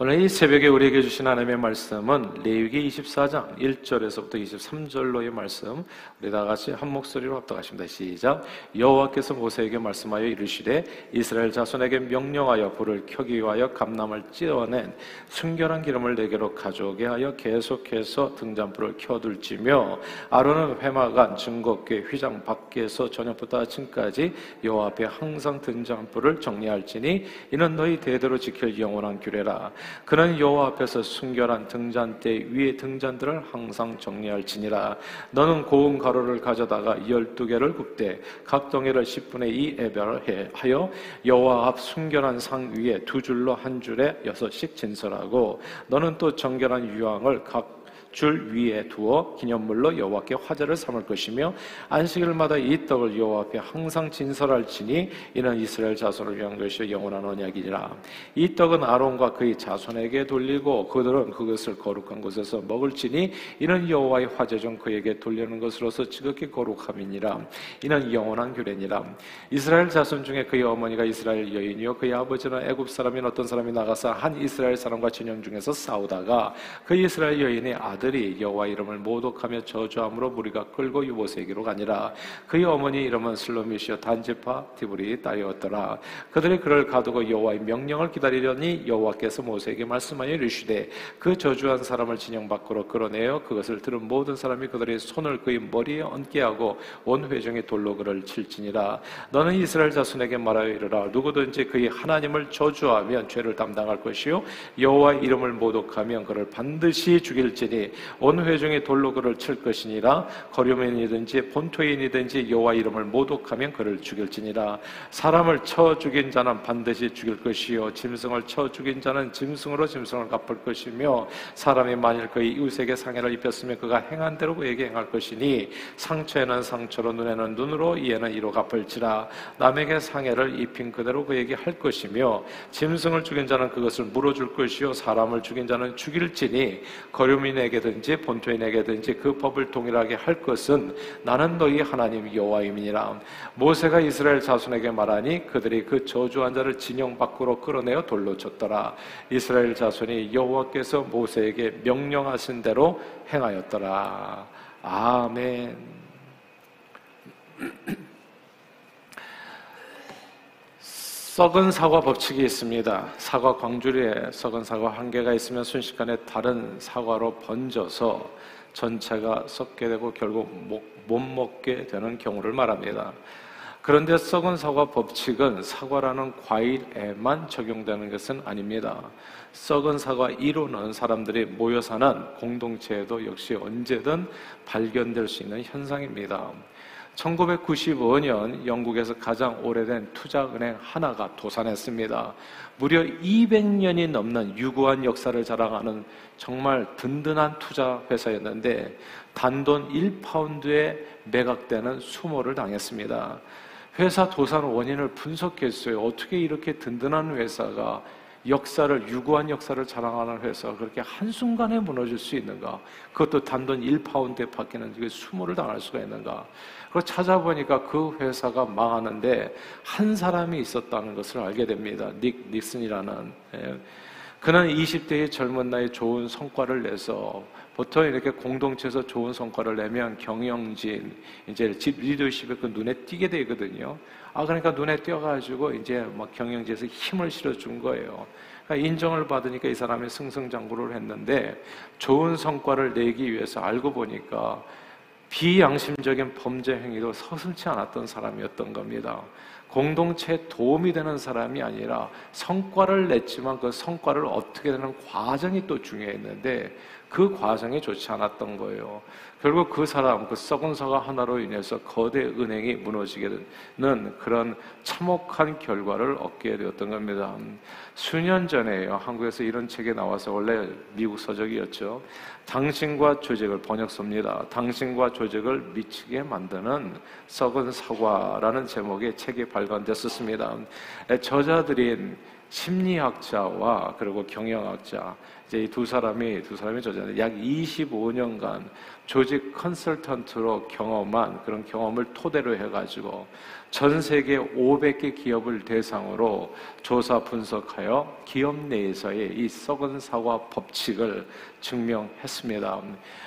오늘 이 새벽에 우리에게 주신 하나님의 말씀은 레위기 24장 1절에서부터 23절로의 말씀 우리 다 같이 한 목소리로 합독하십니다. 시작. 여호와께서 모세에게 말씀하여 이르시되 이스라엘 자손에게 명령하여 불을 켜기 위하여 감남을 찌어낸 순결한 기름을 내게로 가져오게 하여 계속해서 등잔불을 켜둘지며 아론은 회막안 증거궤 휘장 밖에서 저녁부터 아침까지 여호와 앞에 항상 등잔불을 정리할지니 이는 너희 대대로 지킬 영원한 규례라. 그는 여호와 앞에서 순결한 등잔대 위에 등잔들을 항상 정리할지니라. 너는 고운 가루를 가져다가 열두 개를 굽되 각 덩이를 10분의 2 애별하여 여호와 앞 순결한 상 위에 두 줄로 한 줄에 여섯씩 진설하고 너는 또 정결한 유황을 각 줄 위에 두어 기념물로 여호와께 화제를 삼을 것이며 안식일마다 이 떡을 여호와 앞에 항상 진설할지니 이는 이스라엘 자손을 위한 것이 영원한 언약이니라. 이 떡은 아론과 그의 자손에게 돌리고 그들은 그것을 거룩한 곳에서 먹을지니 이는 여호와의 화제 중 그에게 돌리는 것으로서 지극히 거룩함이니라. 이는 영원한 규례니라. 이스라엘 자손 중에 그의 어머니가 이스라엘 여인이요 그의 아버지는 애굽 사람인 어떤 사람이 나가서 한 이스라엘 사람과 진영 중에서 싸우다가 그 이스라엘 여인의 아들 아들이 여호와 이름을 모독하며 저주함으로 무리가 끌고 유보세기로 가니라. 그의 어머니 이름은 슬로미시어 단지파 디브리 딸이었더라. 그들이 그를 가두고 여호와의 명령을 기다리려니 여호와께서 모세에게 말씀하여 이르시되 그 저주한 사람을 진영 밖으로 끌어내어 그것을 들은 모든 사람이 그들의 손을 그의 머리에 얹게 하고 온 회중의 돌로 그를 칠지니라. 너는 이스라엘 자손에게 말하여 이르라. 누구든지 그의 하나님을 저주하면 죄를 담당할 것이요 여호와 이름을 모독하면 그를 반드시 죽일지니 온 회중의 돌로 그를 칠 것이니라? 거류민이든지 본토인이든지 여호와 이름을 모독하면 그를 죽일지니라. 사람을 쳐 죽인 자는 반드시 죽일 것이요. 짐승을 쳐 죽인 자는 짐승으로 짐승을 갚을 것이며 사람이 만일 그의 이웃에게 상해를 입혔으면 그가 행한 대로 그에게 행할 것이니 상처에는 상처로 눈에는 눈으로 이에는 이로 갚을지라. 남에게 상해를 입힌 그대로 그에게 할 것이며 짐승을 죽인 자는 그것을 물어줄 것이요. 사람을 죽인 자는 죽일지니 거류민에게 도 내게든지 본토인에게든지 그 법을 동일하게 할 것은 나는 너희 하나님 여호와임이니라. 모세가 이스라엘 자손에게 말하니 그들이 그 저주한 자를 진영 밖으로 끌어내어 돌로 쳤더라. 이스라엘 자손이 여호와께서 모세에게 명령하신 대로 행하였더라. 아멘. 썩은 사과 법칙이 있습니다. 사과 광주리에 썩은 사과 한 개가 있으면 순식간에 다른 사과로 번져서 전체가 썩게 되고 결국 못 먹게 되는 경우를 말합니다. 그런데 썩은 사과 법칙은 사과라는 과일에만 적용되는 것은 아닙니다. 썩은 사과 이론은 사람들이 모여 사는 공동체에도 역시 언제든 발견될 수 있는 현상입니다. 1995년 영국에서 가장 오래된 투자은행 하나가 도산했습니다. 무려 200년이 넘는 유구한 역사를 자랑하는 정말 든든한 투자 회사였는데 단돈 1파운드에 매각되는 수모를 당했습니다. 회사 도산 원인을 분석했어요. 어떻게 이렇게 든든한 회사가 역사를 유구한 역사를 자랑하는 회사가 그렇게 한순간에 무너질 수 있는가? 그것도 단돈 1파운드에 받기는 이게 수모를 당할 수가 있는가? 그 찾아보니까 그 회사가 망하는데 한 사람이 있었다는 것을 알게 됩니다. 닉 닉슨이라는. 예. 그는 20대의 젊은 나이 좋은 성과를 내서 보통 이렇게 공동체에서 좋은 성과를 내면 경영진, 이제 집 리더십에 그 눈에 띄게 되거든요. 아, 그러니까 눈에 띄어가지고 이제 막 경영진에서 힘을 실어준 거예요. 그러니까 인정을 받으니까 이 사람이 승승장구를 했는데 좋은 성과를 내기 위해서 알고 보니까 비양심적인 범죄 행위도 서슴치 않았던 사람이었던 겁니다. 공동체에 도움이 되는 사람이 아니라 성과를 냈지만 그 성과를 어떻게 되는 과정이 또 중요했는데 그 과정이 좋지 않았던 거예요. 결국 그 사람, 그 썩은 사과 하나로 인해서 거대 은행이 무너지게 되는 그런 참혹한 결과를 얻게 되었던 겁니다. 수년 전에요. 한국에서 이런 책이 나와서 원래 미국 서적이었죠. 당신과 조직을 번역섭니다. 당신과 조직을 미치게 만드는 썩은 사과라는 제목의 책이 발간됐었습니다. 저자들인 심리학자와 그리고 경영학자 이제 이 두 사람이 두 사람이 저자는 약 25년간 조직 컨설턴트로 경험한 그런 경험을 토대로 해가지고 전 세계 500개 기업을 대상으로 조사 분석하여 기업 내에서의 이 썩은 사과 법칙을 증명했습니다.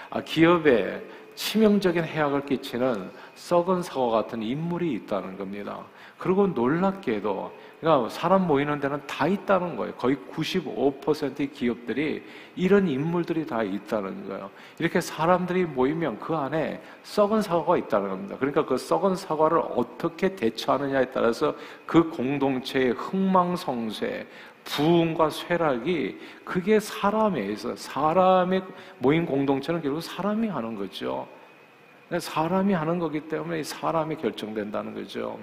아, 기업에 치명적인 해악을 끼치는 썩은 사과 같은 인물이 있다는 겁니다. 그리고 놀랍게도 그러니까 사람 모이는 데는 다 있다는 거예요. 거의 95%의 기업들이 이런 인물들이 다 있다는 거예요. 이렇게 사람들이 모이면 그 안에 썩은 사과가 있다는 겁니다. 그러니까 그 썩은 사과를 어떻게 대처하느냐에 따라서 그 공동체의 흥망성쇠, 부흥과 쇠락이 그게 사람에 있어 사람의 모인 공동체는 결국 사람이 하는 거죠. 사람이 하는 거기 때문에 사람이 결정된다는 거죠.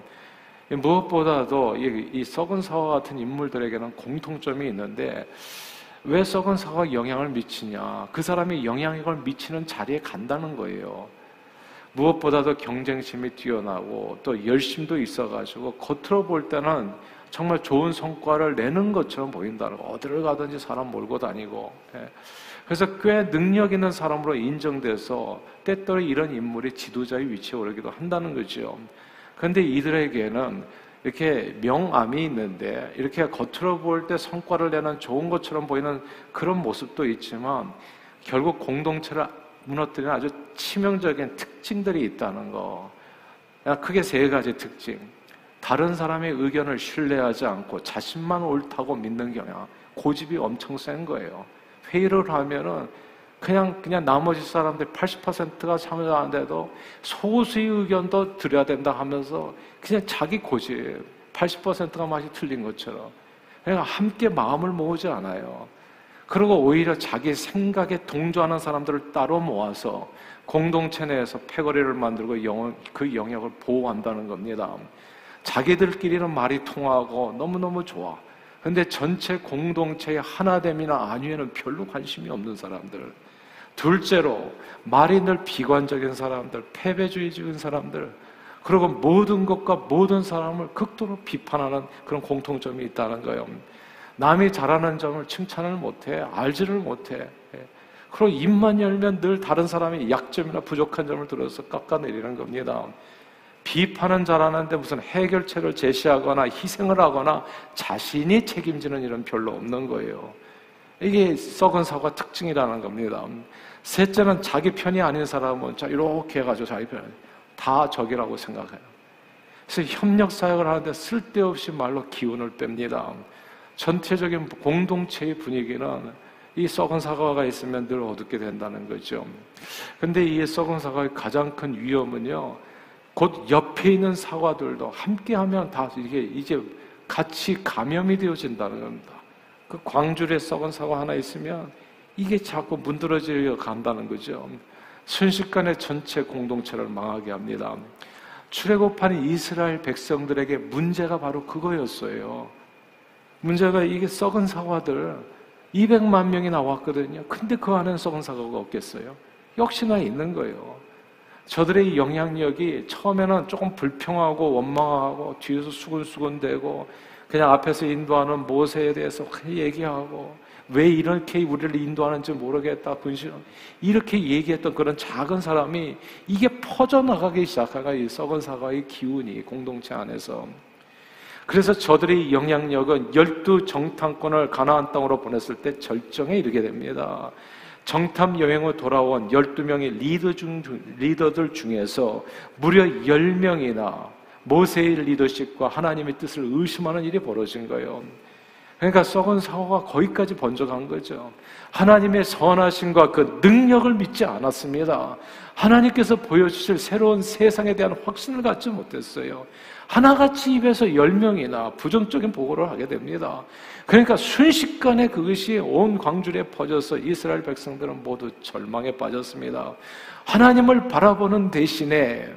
무엇보다도 이, 이 썩은 사과 같은 인물들에게는 공통점이 있는데 왜 썩은 사과가 영향을 미치냐? 그 사람이 영향력을 미치는 자리에 간다는 거예요. 무엇보다도 경쟁심이 뛰어나고 또 열심도 있어가지고 겉으로 볼 때는 정말 좋은 성과를 내는 것처럼 보인다는 거. 어디를 가든지 사람 몰고 다니고. 예. 그래서 꽤 능력 있는 사람으로 인정돼서 때때로 이런 인물이 지도자의 위치에 오르기도 한다는 거죠. 그런데 이들에게는 이렇게 명암이 있는데 이렇게 겉으로 볼 때 성과를 내는 좋은 것처럼 보이는 그런 모습도 있지만 결국 공동체를 무너뜨리는 아주 치명적인 특징들이 있다는 거. 크게 세 가지 특징. 다른 사람의 의견을 신뢰하지 않고 자신만 옳다고 믿는 경향. 고집이 엄청 센 거예요. 회의를 하면은 그냥 그냥 나머지 사람들 80%가 참여하는데도 소수의 의견도 드려야 된다 하면서 그냥 자기 고집 80%가 맛이 틀린 것처럼 그냥 함께 마음을 모으지 않아요. 그리고 오히려 자기 생각에 동조하는 사람들을 따로 모아서 공동체 내에서 패거리를 만들고 영역, 그 영역을 보호한다는 겁니다. 자기들끼리는 말이 통하고 너무너무 좋아. 근데 전체 공동체의 하나됨이나 안위에는 별로 관심이 없는 사람들. 둘째로 말이 늘 비관적인 사람들, 패배주의적인 사람들, 그리고 모든 것과 모든 사람을 극도로 비판하는 그런 공통점이 있다는 거예요. 남이 잘하는 점을 칭찬을 못해, 알지를 못해. 예. 그리고 입만 열면 늘 다른 사람의 약점이나 부족한 점을 들어서 깎아내리는 겁니다. 비판은 잘하는데 무슨 해결책을 제시하거나 희생을 하거나 자신이 책임지는 일은 별로 없는 거예요. 이게 썩은 사과 특징이라는 겁니다. 셋째는 자기 편이 아닌 사람은 자 이렇게 해가지고 자기 편다 적이라고 생각해요. 그래서 협력 사역을 하는데 쓸데없이 말로 기운을 뺍니다. 전체적인 공동체의 분위기는 이 썩은 사과가 있으면 늘 어둡게 된다는 거죠. 근데 이 썩은 사과의 가장 큰 위험은요, 곧 옆에 있는 사과들도 함께하면 다 이게 이제 같이 감염이 되어진다는 겁니다. 그 광줄에 썩은 사과 하나 있으면 이게 자꾸 문드러져 간다는 거죠. 순식간에 전체 공동체를 망하게 합니다. 출애굽한 이스라엘 백성들에게 문제가 바로 그거였어요. 문제가 이게 썩은 사과들 200만 명이 나왔거든요. 근데 그 안에는 썩은 사과가 없겠어요? 역시나 있는 거예요. 저들의 영향력이 처음에는 조금 불평하고 원망하고 뒤에서 수근수근대고 그냥 앞에서 인도하는 모세에 대해서 얘기하고 왜 이렇게 우리를 인도하는지 모르겠다, 분신. 이렇게 얘기했던 그런 작은 사람이 이게 퍼져나가기 시작하가 이 썩은 사과의 기운이 공동체 안에서. 그래서 저들의 영향력은 열두 정탐권을 가나안 땅으로 보냈을 때 절정에 이르게 됩니다. 정탐 여행 후 돌아온 12명의 리더 중, 리더들 중에서 무려 10명이나 모세의 리더십과 하나님의 뜻을 의심하는 일이 벌어진 거예요. 그러니까 썩은 사고가 거기까지 번져간 거죠. 하나님의 선하심과 그 능력을 믿지 않았습니다. 하나님께서 보여주실 새로운 세상에 대한 확신을 갖지 못했어요. 하나같이 입에서 열명이나 부정적인 보고를 하게 됩니다. 그러니까 순식간에 그것이 온 광주리에 퍼져서 이스라엘 백성들은 모두 절망에 빠졌습니다. 하나님을 바라보는 대신에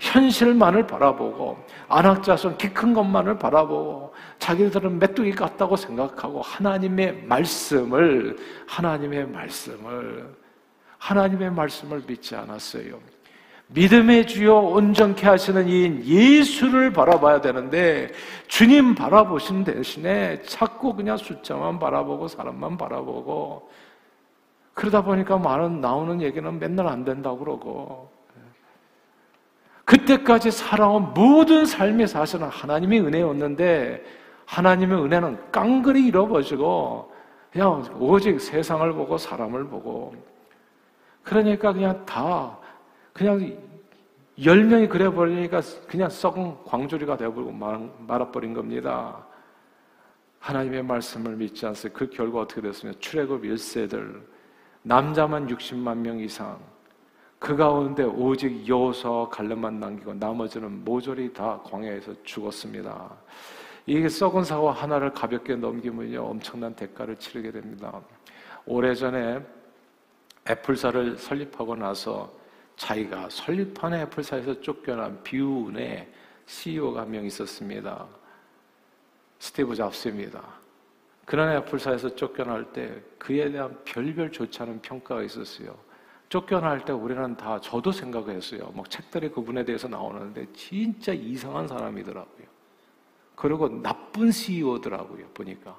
현실만을 바라보고 안학자손 키 큰 것만을 바라보고 자기들은 메뚜기 같다고 생각하고 하나님의 말씀을 하나님의 말씀을 하나님의 말씀을 믿지 않았어요. 믿음의 주요 온전케 하시는 이 예수를 바라봐야 되는데 주님 바라보신 대신에 자꾸 그냥 숫자만 바라보고 사람만 바라보고 그러다 보니까 많은 나오는 얘기는 맨날 안 된다고 그러고 그때까지 살아온 모든 삶의 사실은 하나님의 은혜였는데 하나님의 은혜는 깡그리 잃어버리고 그냥 오직 세상을 보고 사람을 보고 그러니까 그냥 다 그냥 열 명이 그래 버리니까 그냥 썩은 광주리가 되어버리고 말아버린 겁니다. 하나님의 말씀을 믿지 않습니다. 그 결과 어떻게 됐으면 출애굽 1세들 남자만 60만 명 이상 그 가운데 오직 여호수아와 갈렙만 남기고 나머지는 모조리 다 광야에서 죽었습니다. 이게 썩은 사과 하나를 가볍게 넘기면요 엄청난 대가를 치르게 됩니다. 오래전에 애플사를 설립하고 나서 자기가 설립한 애플사에서 쫓겨난 비운의 CEO가 한 명 있었습니다. 스티브 잡스입니다. 그런 애플사에서 쫓겨날 때 그에 대한 별별 좋지 않은 평가가 있었어요. 쫓겨날 때 우리는 다 저도 생각했어요. 막 책들이 그분에 대해서 나오는데 진짜 이상한 사람이더라고요. 그리고 나쁜 CEO더라고요. 보니까.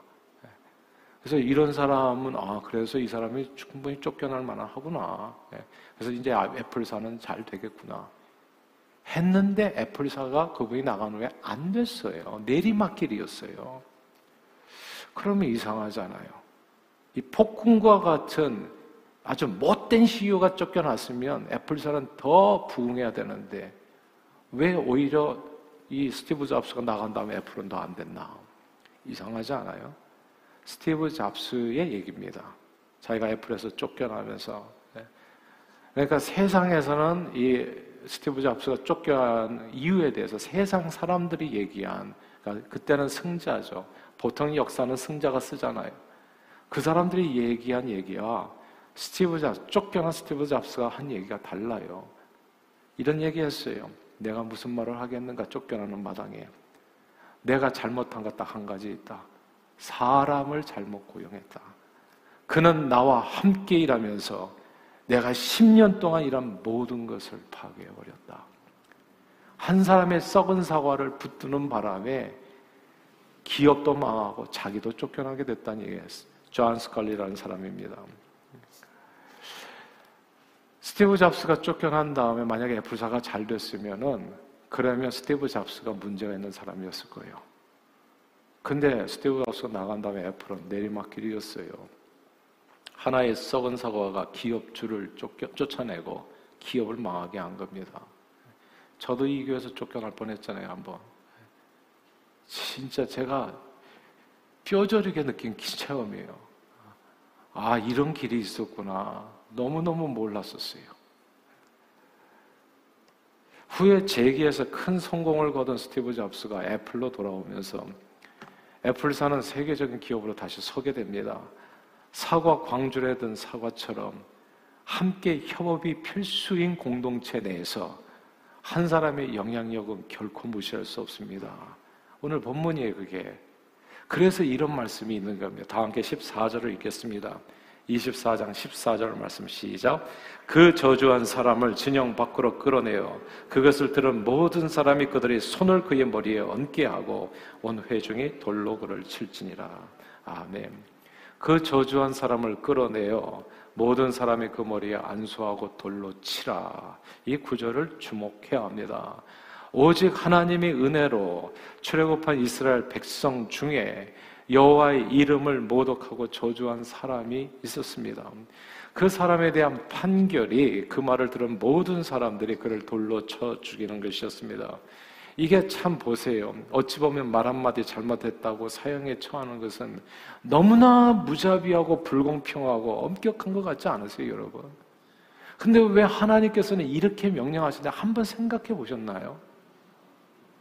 그래서 이런 사람은 아 그래서 이 사람이 충분히 쫓겨날 만하구나. 예. 그래서 이제 아, 애플사는 잘 되겠구나. 했는데 애플사가 그분이 나간 후에 안 됐어요. 내리막길이었어요. 그러면 이상하잖아요. 이 폭군과 같은 아주 못된 CEO가 쫓겨났으면 애플사는 더 부흥해야 되는데 왜 오히려 이 스티브 잡스가 나간 다음에 애플은 더 안 됐나? 이상하지 않아요? 스티브 잡스의 얘기입니다. 자기가 애플에서 쫓겨나면서. 네. 그러니까 세상에서는 이 스티브 잡스가 쫓겨난 이유에 대해서 세상 사람들이 얘기한, 그러니까 그때는 승자죠. 보통 역사는 승자가 쓰잖아요. 그 사람들이 얘기한 얘기와 스티브 잡스, 쫓겨난 스티브 잡스가 한 얘기가 달라요. 이런 얘기 했어요. 내가 무슨 말을 하겠는가 쫓겨나는 마당에. 내가 잘못한 것 딱 한 가지 있다. 사람을 잘못 고용했다. 그는 나와 함께 일하면서 내가 10년 동안 일한 모든 것을 파괴해버렸다. 한 사람의 썩은 사과를 붙드는 바람에 기업도 망하고 자기도 쫓겨나게 됐다는 얘기였어요. 존 스컬리라는 사람입니다. 스티브 잡스가 쫓겨난 다음에 만약에 애플사가 잘 됐으면은 그러면 스티브 잡스가 문제가 있는 사람이었을 거예요. 근데 스티브 잡스가 나간 다음에 애플은 내리막길이었어요. 하나의 썩은 사과가 기업주를 쫓겨, 쫓아내고 기업을 망하게 한 겁니다. 저도 이 교회에서 쫓겨날 뻔했잖아요, 한번. 진짜 제가 뼈저리게 느낀 체험이에요. 아, 이런 길이 있었구나. 너무너무 몰랐었어요. 후에 재기에서 큰 성공을 거둔 스티브 잡스가 애플로 돌아오면서 애플사는 세계적인 기업으로 다시 서게 됩니다. 사과 광주에 든 사과처럼 함께 협업이 필수인 공동체 내에서 한 사람의 영향력은 결코 무시할 수 없습니다. 오늘 본문이에요, 그게. 그래서 이런 말씀이 있는 겁니다. 다 함께 14절을 읽겠습니다. 24장 14절 말씀 시작. 그 저주한 사람을 진영 밖으로 끌어내어 그것을 들은 모든 사람이 그들의 손을 그의 머리에 얹게 하고 온 회중이 돌로 그를 칠지니라. 아멘. 그 저주한 사람을 끌어내어 모든 사람이 그 머리에 안수하고 돌로 치라. 이 구절을 주목해야 합니다. 오직 하나님의 은혜로 출애굽한 이스라엘 백성 중에 여호와의 이름을 모독하고 저주한 사람이 있었습니다. 그 사람에 대한 판결이 그 말을 들은 모든 사람들이 그를 돌로 쳐 죽이는 것이었습니다. 이게 참 보세요. 어찌 보면 말 한마디 잘못했다고 사형에 처하는 것은 너무나 무자비하고 불공평하고 엄격한 것 같지 않으세요, 여러분? 근데 왜 하나님께서는 이렇게 명령하시냐 한번 생각해 보셨나요?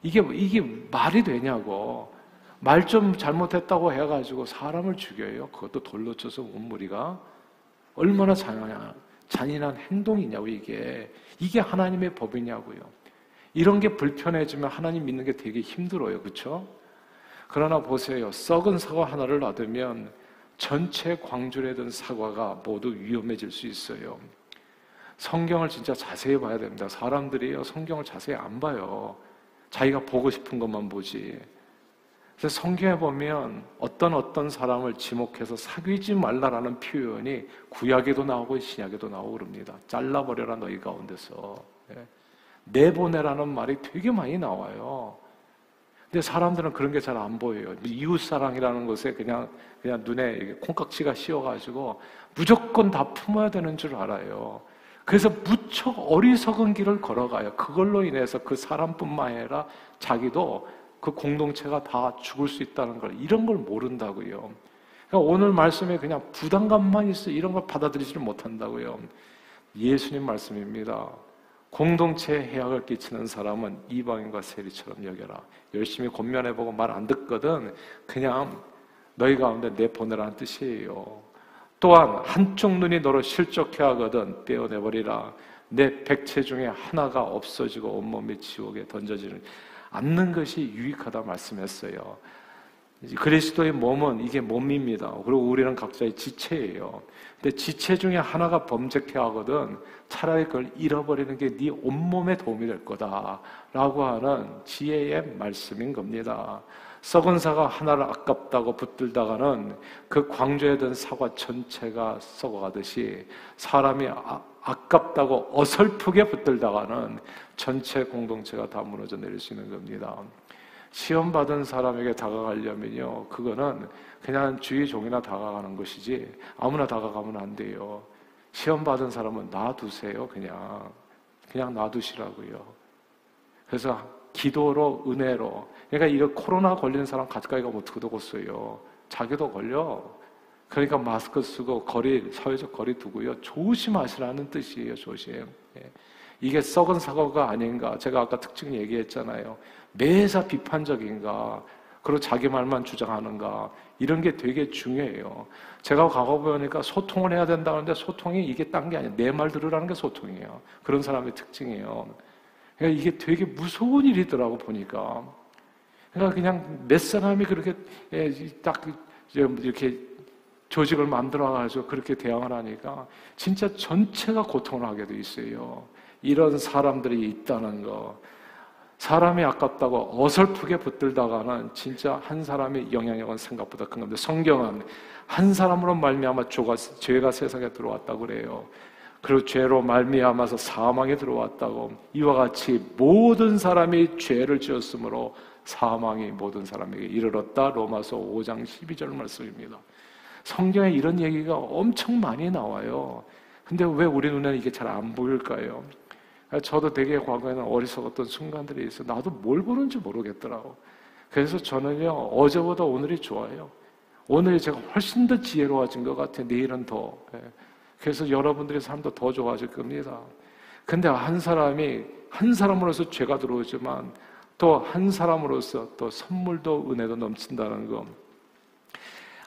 이게, 이게 말이 되냐고. 말 좀 잘못했다고 해가지고 사람을 죽여요. 그것도 돌로 쳐서 온 무리가. 얼마나 잔인한, 잔인한 행동이냐고, 이게. 이게 하나님의 법이냐고요. 이런 게 불편해지면 하나님 믿는 게 되게 힘들어요. 그쵸? 그러나 보세요. 썩은 사과 하나를 놔두면 전체 광주에 든 사과가 모두 위험해질 수 있어요. 성경을 진짜 자세히 봐야 됩니다. 사람들이요, 성경을 자세히 안 봐요. 자기가 보고 싶은 것만 보지. 그래서 성경에 보면 어떤 어떤 사람을 지목해서 사귀지 말라라는 표현이 구약에도 나오고 신약에도 나오고 그럽니다. 잘라버려라 너희 가운데서. 예. 내보내라는 말이 되게 많이 나와요. 근데 사람들은 그런 게 잘 안 보여요. 이웃 사랑이라는 것에 그냥 그냥 눈에 콩깍지가 씌어가지고 무조건 다 품어야 되는 줄 알아요. 그래서 무척 어리석은 길을 걸어가요. 그걸로 인해서 그 사람뿐만 아니라 자기도 그 공동체가 다 죽을 수 있다는 걸 이런 걸 모른다고요. 그러니까 오늘 말씀에 그냥 부담감만 있어 이런 걸 받아들이지를 못한다고요. 예수님 말씀입니다. 공동체에 해악을 끼치는 사람은 이방인과 세리처럼 여겨라. 열심히 권면해보고 말 안 듣거든 그냥 너희 가운데 내보내라는 뜻이에요. 또한 한쪽 눈이 너를 실족해 하거든 떼어내버리라. 내 백체 중에 하나가 없어지고 온몸이 지옥에 던져지는 않는 것이 유익하다 말씀했어요. 그리스도의 몸은 이게 몸입니다. 그리고 우리는 각자의 지체예요. 근데 지체 중에 하나가 범죄케 하거든 차라리 그걸 잃어버리는 게 네 온몸에 도움이 될 거다라고 하는 지혜의 말씀인 겁니다. 썩은 사과 하나를 아깝다고 붙들다가는 그 광주에 든 사과 전체가 썩어가듯이 사람이 아, 아깝다고 어설프게 붙들다가는 전체 공동체가 다 무너져 내릴 수 있는 겁니다. 시험 받은 사람에게 다가가려면요, 그거는 그냥 주의 종이나 다가가는 것이지 아무나 다가가면 안 돼요. 시험 받은 사람은 놔두세요, 그냥. 그냥 놔두시라고요. 그래서 기도로, 은혜로. 그러니까 이거 코로나 걸린 사람 가까이 가면 어떻게 되겠어요? 자기도 걸려. 그러니까 마스크 쓰고 거리, 사회적 거리 두고요. 조심하시라는 뜻이에요, 조심. 예. 이게 썩은 사과가 아닌가. 제가 아까 특징 얘기했잖아요. 매사 비판적인가. 그리고 자기 말만 주장하는가. 이런 게 되게 중요해요. 제가 가보니까 소통을 해야 된다는데 소통이 이게 딴 게 아니에요. 내 말 들으라는 게 소통이에요. 그런 사람의 특징이에요. 그러니까 이게 되게 무서운 일이더라고 보니까. 그러니까 그냥 몇 사람이 그렇게 예, 딱 이렇게 조직을 만들어가지고 그렇게 대응을 하니까 진짜 전체가 고통을 하게 돼 있어요. 이런 사람들이 있다는 거. 사람이 아깝다고 어설프게 붙들다가는 진짜 한 사람의 영향력은 생각보다 큰 건데 성경은 한 사람으로 말미암아 죄가 세상에 들어왔다고 그래요. 그리고 죄로 말미암아서 사망에 들어왔다고 이와 같이 모든 사람이 죄를 지었으므로 사망이 모든 사람에게 이르렀다. 로마서 5장 12절 말씀입니다. 성경에 이런 얘기가 엄청 많이 나와요. 근데 왜 우리 눈에는 이게 잘 안 보일까요? 저도 되게 과거에는 어리석었던 순간들이 있어. 나도 뭘 보는지 모르겠더라고. 그래서 저는요, 어제보다 오늘이 좋아요. 오늘이 제가 훨씬 더 지혜로워진 것 같아요. 내일은 더. 예. 그래서 여러분들의 삶도 더 좋아질 겁니다. 근데 한 사람이, 한 사람으로서 죄가 들어오지만 또 한 사람으로서 또 선물도 은혜도 넘친다는 것.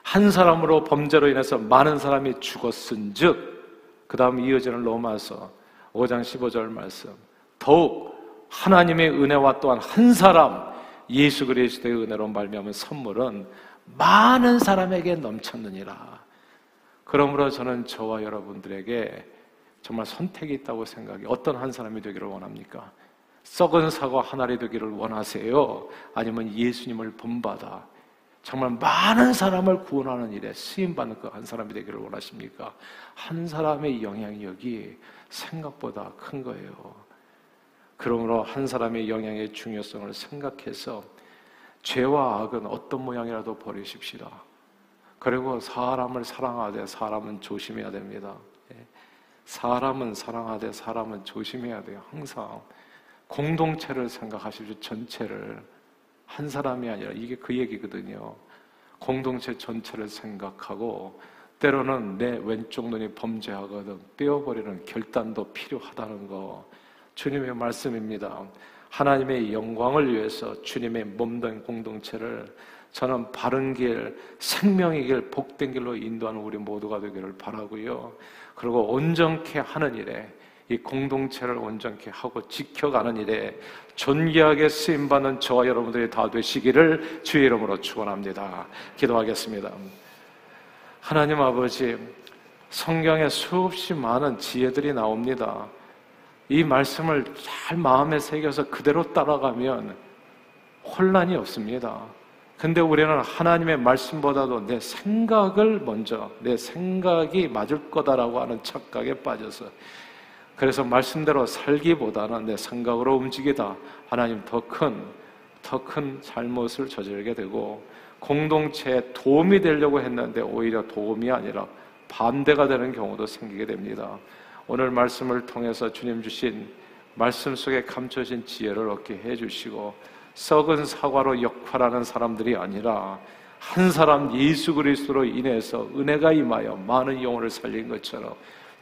한 사람으로 범죄로 인해서 많은 사람이 죽었은 즉, 그 다음 이어지는 로마서 5장 15절 말씀. 더욱 하나님의 은혜와 또한 한 사람 예수 그리스도의 은혜로 말미암은 선물은 많은 사람에게 넘쳤느니라. 그러므로 저는 저와 여러분들에게 정말 선택이 있다고 생각해. 어떤 한 사람이 되기를 원합니까? 썩은 사과 하나리 되기를 원하세요? 아니면 예수님을 본받아 정말 많은 사람을 구원하는 일에 쓰임받는 그 한 사람이 되기를 원하십니까? 한 사람의 영향력이 생각보다 큰 거예요. 그러므로 한 사람의 영향의 중요성을 생각해서 죄와 악은 어떤 모양이라도 버리십시다. 그리고 사람을 사랑하되 사람은 조심해야 됩니다. 예. 사람은 사랑하되 사람은 조심해야 돼요. 항상 공동체를 생각하십시오. 전체를 한 사람이 아니라 이게 그 얘기거든요. 공동체 전체를 생각하고 때로는 내 왼쪽 눈이 범죄하거든 빼어버리는 결단도 필요하다는 거 주님의 말씀입니다. 하나님의 영광을 위해서 주님의 몸된 공동체를 저는 바른 길, 생명의 길, 복된 길로 인도하는 우리 모두가 되기를 바라고요. 그리고 온전케 하는 일에 이 공동체를 온전케 하고 지켜가는 일에 존귀하게 쓰임 받는 저와 여러분들이 다 되시기를 주의 이름으로 축원합니다. 기도하겠습니다. 하나님 아버지 성경에 수없이 많은 지혜들이 나옵니다. 이 말씀을 잘 마음에 새겨서 그대로 따라가면 혼란이 없습니다. 근데 우리는 하나님의 말씀보다도 내 생각을 먼저, 내 생각이 맞을 거다라고 하는 착각에 빠져서 그래서 말씀대로 살기보다는 내 생각으로 움직이다. 하나님 더 큰, 더 큰 잘못을 저지르게 되고 공동체에 도움이 되려고 했는데 오히려 도움이 아니라 반대가 되는 경우도 생기게 됩니다. 오늘 말씀을 통해서 주님 주신 말씀 속에 감춰진 지혜를 얻게 해주시고 썩은 사과로 역할하는 사람들이 아니라 한 사람 예수 그리스도로 인해서 은혜가 임하여 많은 영혼을 살린 것처럼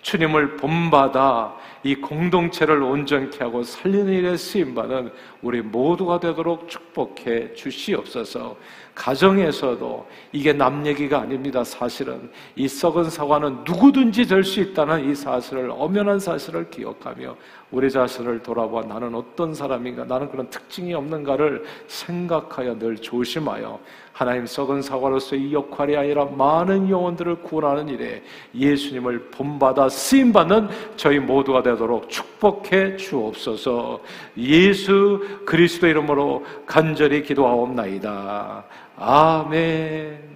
주님을 본받아 이 공동체를 온전케 하고 살리는 일에 쓰임받은 우리 모두가 되도록 축복해 주시옵소서 가정에서도 이게 남 얘기가 아닙니다. 사실은 이 썩은 사과는 누구든지 될 수 있다는 이 사실을 엄연한 사실을 기억하며 우리 자신을 돌아봐 나는 어떤 사람인가 나는 그런 특징이 없는가를 생각하여 늘 조심하여 하나님 썩은 사과로서 이 역할이 아니라 많은 영혼들을 구원하는 일에 예수님을 본받아 쓰임 받는 저희 모두가 되도록 축복해 주옵소서. 예수 그리스도 이름으로 간절히 기도하옵나이다. 아멘.